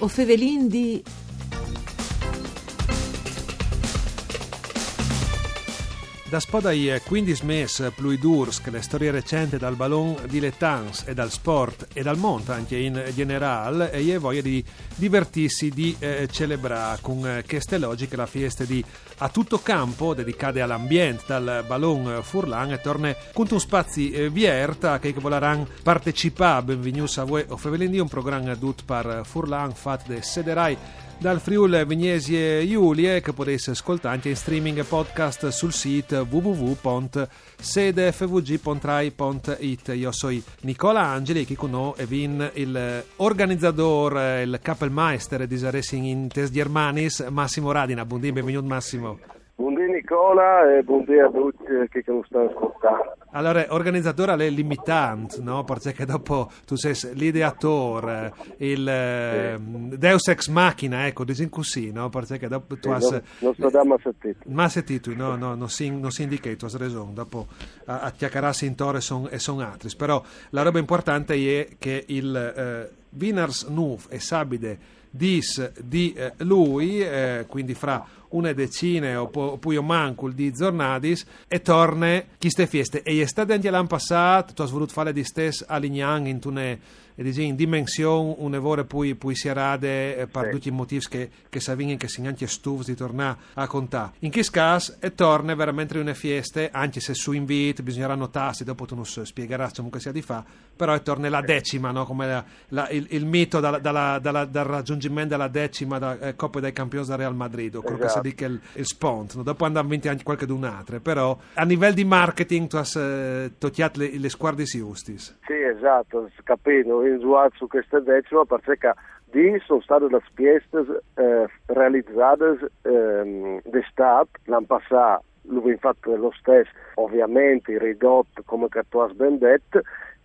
O fevelin di... Da spodai 15 mesi più durs che le storie recenti dal ballon dilettance e dal sport e dal mondo anche in generale e io voglio di divertirsi di eh, celebrare con eh, queste logiche la festa di a tutto campo dedicate all'ambiente dal ballon Furlan e torna con un spazio eh, vierta che voleranno partecipare benvenuti a voi o fevelin un programma tutto per Furlan fatto da Sederai dal Friul Vignesie Giulie che potete ascoltare anche in streaming e podcast sul sito www.sedefvg.rai.it Io sono Nicola Angeli che con noi è vin il organizzatore, il Kapellmeister di Racing in Tes Germanis Massimo Radina. Buondì, benvenuto Massimo. Nicola e buondì a tutti che ci stanno ascoltando. Allora, organizzatore è limitante, no? Perché dopo tu sei l'ideatore, il eh, Deus ex machina, ecco, disin così, no? Perché dopo tu Sì, has... non, sto da massettito. Ma se titoli, no, no, non si, non si indica, tu hai ragione, dopo a, chiacchierarsi intorno e sono e son altri. Però la roba importante è che il eh, Winners Nuf e Sabide dis di eh, lui, eh, quindi fra una decina o poi manco di giornadis e torna chi ste feste e è stato anche l'anno passato tu hai voluto fare di stesso a Lignang in tune e dici, in dimensione un'evore poi, poi si rade eh, per Sì. tutti i motivi che, che savingen che si anche stufi di tornare a contare in che caso e torna veramente una feste anche se su invito bisognerà notarsi dopo tu non so, spiegherai comunque sia di fa però e torna la decima no? come la- la- il, il mito dalla- dalla- dalla- dal raggiungimento della decima da, eh, Coppa dei Campioni del Real Madrid o quello che si Esatto. dica il, il spont no? dopo andare vinti anche qualche d'un altro però a livello di marketing tu hai eh, le, le squadre justis Sì, esatto, capito, in su questa decima perché di sono state le spese eh, realizzate ehm, d'estate, l'anno passato l'ho fatto lo stesso, ovviamente ridotto come che tu hai ben detto,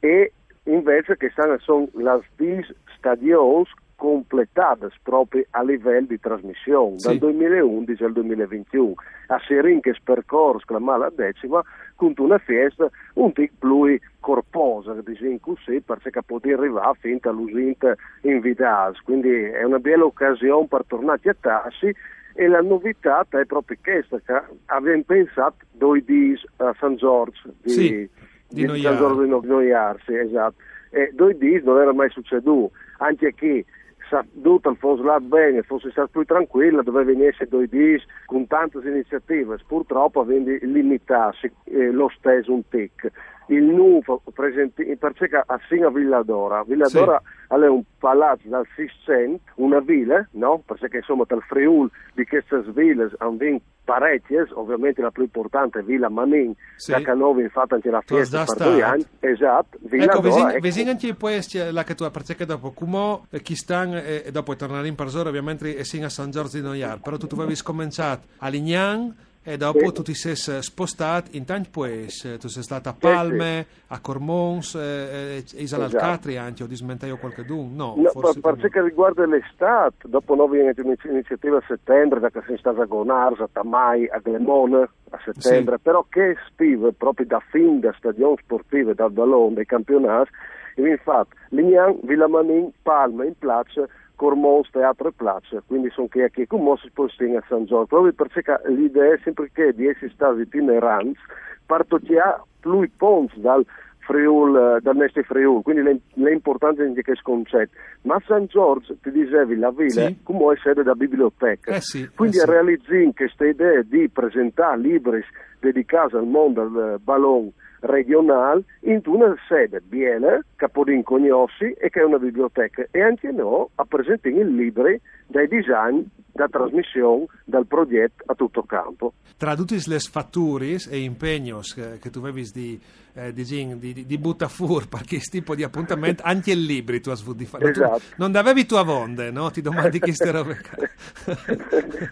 e invece che stanno sono le 10 stadioni completate proprio a livello di trasmissione Sì. dal 2011 al 2021 a Serin che percorso la mala decima con una festa un tic più corposa diciamo così perché può arrivare fino all'usinte invitati quindi è una bella occasione per tornare a tassi e la novità è proprio questa che abbiamo pensato due di a San Giorgio di, Sì, di San Noiar. Giorgio di No- Noiar, sì, esatto e due di non era mai succeduto anche chi il fosse là bene, fosse stato più tranquilla, dove venisse due dis con tante iniziative, purtroppo quindi limitarsi eh, lo stesso un tic. Il NUF presenti, perché a Sina Villadora, Villadora è un palazzo dal 600, una villa, no? Perché insomma dal Friul di queste ville hanno vinto parecchie, ovviamente la più importante è Villa Manin, Sì. da Canovi infatti anche la già per due anni, esatto, Ecco, Villadora, vesin, ecco. vesin anche poi eh, la che tu perché dopo come chi stanno e, e dopo tornare in persona ovviamente e sin a San Giorgio di Noiar però tu, tu avevi scominciato a Lignan e dopo Sì. tu ti sei spostato intanto poi eh, tu sei stato a Sì, Palme a Cormons eh, e Isala Esatto. Alcatri anche o dismentaio qualche dun no, No, forse per, per che riguarda l'estate, dopo inizi- iniziative a settembre, da che si stata a Gonars, a Tamai, a Glemone a settembre, però che stive proprio da fin da stagioni sportive, dal ballone, dei campionati, e infatti Lignan, Villamanin, Palma in Place, Cormons, Teatro e Place, quindi sono che qui come si può a San Giorgio, proprio perché l'idea è sempre che di essere stati itineranti, parto che ha più ponti dal Friul, eh, dal Neste Friul, quindi l'im- l'importanza di questo concetto. Ma San Giorgio, ti dicevi, la villa Sì. come è sede da biblioteca. Eh sì, quindi eh sì. realizzi questa idea di presentare libri dedicati al mondo del ballon regionale in una sede biena, Capodin Cognossi, e che è una biblioteca. E anche noi a presentare i libri dai design, da trasmissione, dal progetto a tutto campo. tra tutte le fatturis e impegnos che, tu avevi di, eh, di, di, di, buttafur per questo tipo di appuntamento anche il libri tu hai fare Esatto. non avevi tu a vonde no? ti domandi queste robe qua.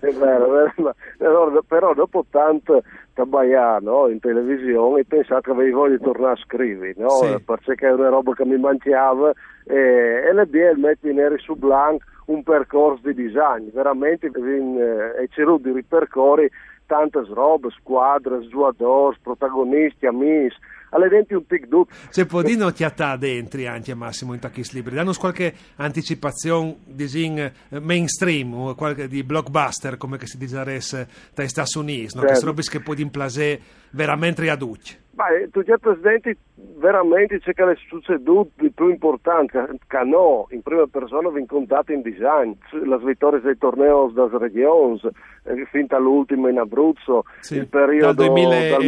è vero, è vero, però, però dopo tanto tabaià no, in televisione pensate che avevi voglia di tornare a scrivere, no? Sì. perché è una roba che mi mancava e, e la BL mette neri su blanco un percorso di design, veramente in, eh, e c'è di ripercorri tante robe, squadre, giocatori, protagonisti, amici, un pic dut. Se può dire un'occhiata dentro anche Massimo in Tachis Libri, danno qualche anticipazione disin, eh, mainstream, o qualche di blockbuster, come che si dice adesso dai Stati Uniti, no? Certo. che sono che può implase veramente aduc. Ma tutti i presidenti veramente c'è che le succedute di più importanza, che no, in prima persona vi contate in design, le vittorie dei tornei das regions, eh, finta all'ultimo in Abruzzo, Sì, il periodo dal dal mo-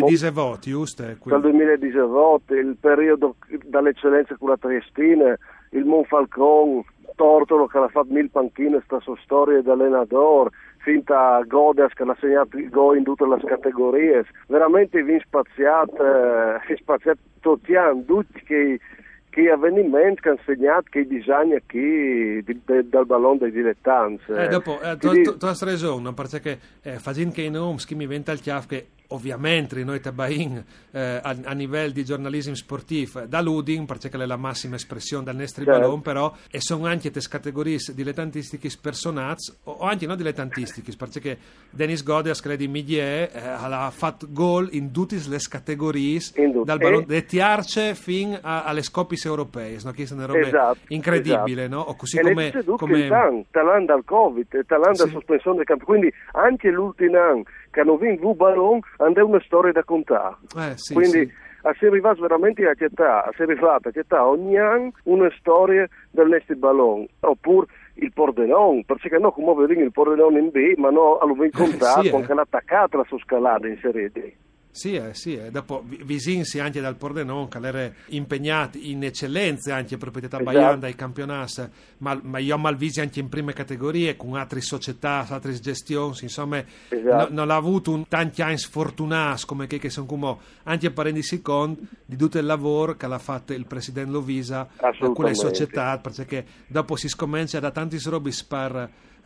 2019, giusto? quello. dal 2019, il periodo dall'eccellenza con la Triestina, il Monfalcon, Tortolo che ha fatto mille panchine, sta sua storia di allenatore, finta Godas che l'ha segnato il gol in tutte le categorie, veramente vi spaziato, eh, spaziato tutti gli anni, tutti che che avvenimenti che hanno segnato, che disegni qui dal ballone dei dilettanti. Eh, dopo, eh, tu, tu, tu hai ragione, perché eh, facendo che i nomi che mi venta il chiaf che ovviamente noi tabain eh, a, a livello di giornalismo sportivo da Ludin, perché è la massima espressione del nostro Certo. ballon, però e sono anche le categorie dilettantistiche personati o, anche non dilettantistiche, perché Dennis Godes che è di Midier eh, ha fatto gol in tutte le categorie dal ballone E- de Tiarce fino a- alle scopis europee, no? che sono robe Esatto, incredibili, esatto. no? O così e come, come... TAN, talando al Covid, talando Sì. sospensione del campo. Quindi anche l'ultimo anno che hanno vinto il ballon hanno una storia da contare. Eh, sì, Quindi sì. a si arrivato veramente a città, a si arrivato a città ogni anno una storia del ballon. Oppure il Pordenone, perché no, come vedi il Pordenone in B, ma no, allora in contatto sì, eh. con che l'ha attaccata la sua scalata in Serie D. Sì, eh, sì, eh. dopo vi- visinsi anche dal Pordenone che erano impegnati in eccellenze anche proprietà Esatto. Baianda ai campionati, ma, ma io malvisi anche in prime categorie con altre società, altre gestioni, insomma Esatto. no- non ha avuto un tanti anni sfortunati come che, che sono come anche parendisi conto di tutto il lavoro che l'ha fatto il presidente Lovisa con le società, perché dopo si scomincia da tanti robi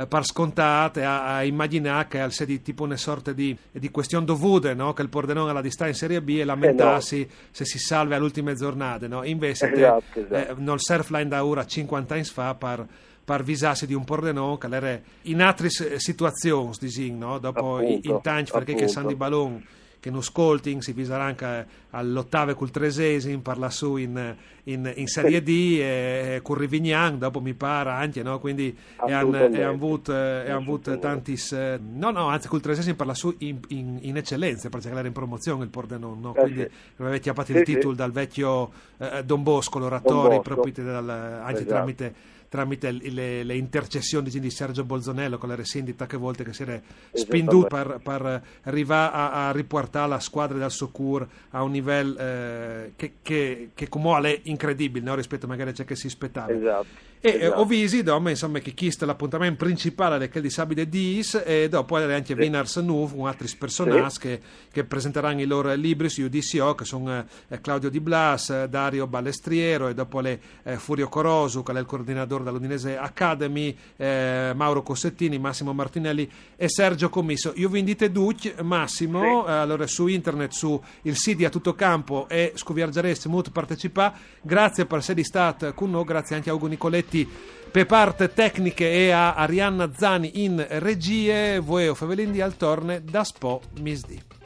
per eh, par scontate a, a immaginare che al di tipo una sorta di, di questione dovuta no? che il Pordenone alla distanza in Serie B e lamentarsi se si salva all'ultime giornate no? invece te, Esatto, esatto. eh, non surfline da ora 50 anni fa per per visarsi di un Pordenone che era in altre situazioni disin, no? dopo Appunto, in tanti perché che. San di Ballon che non scolting si visarà anche all'ottave col tresesimo parla su in, in, in Serie D e con Rivignan dopo mi pare anche no? quindi e hanno e avuto, e tanti no no anzi col tresesimo parla su in, in, in eccellenza perché era in promozione il Pordenone no? Eh, quindi sì. aveva chiappato Sì, il sì. titolo dal vecchio eh, Don Bosco l'oratore Bosco. proprio dal, anche Esatto. tramite tramite le, le intercessioni di Sergio Bolzonello con la resindi tante volte che si era spinto per, per arrivare a, a riportare la squadra del Socur a un livello eh, che, che, che comunque è incredibile no? rispetto magari a ciò che si aspettava. Esatto. E eh, esatto. ho visto dopo, insomma, che chista l'appuntamento principale del che di Sabide Dis e dopo era anche Vinars Nuv, un altri personaggi che, che presenteranno i loro libri su UDCO, che sono eh, Claudio Di Blas, eh, Dario Ballestriero e dopo le eh, Furio Corosu, che è il coordinatore dell'Udinese Academy, Mauro Cossettini, Massimo Martinelli e Sergio Commisso. Io vi indite Duc, Massimo, eh, allora su internet, su il sito a tutto campo e scoviargereste molto partecipa. Grazie per essere stato con noi, grazie anche a Ugo Nicoletti per parte tecniche e a Arianna Zani in regie, voi o Fevelindi al torne da Spo Misdi.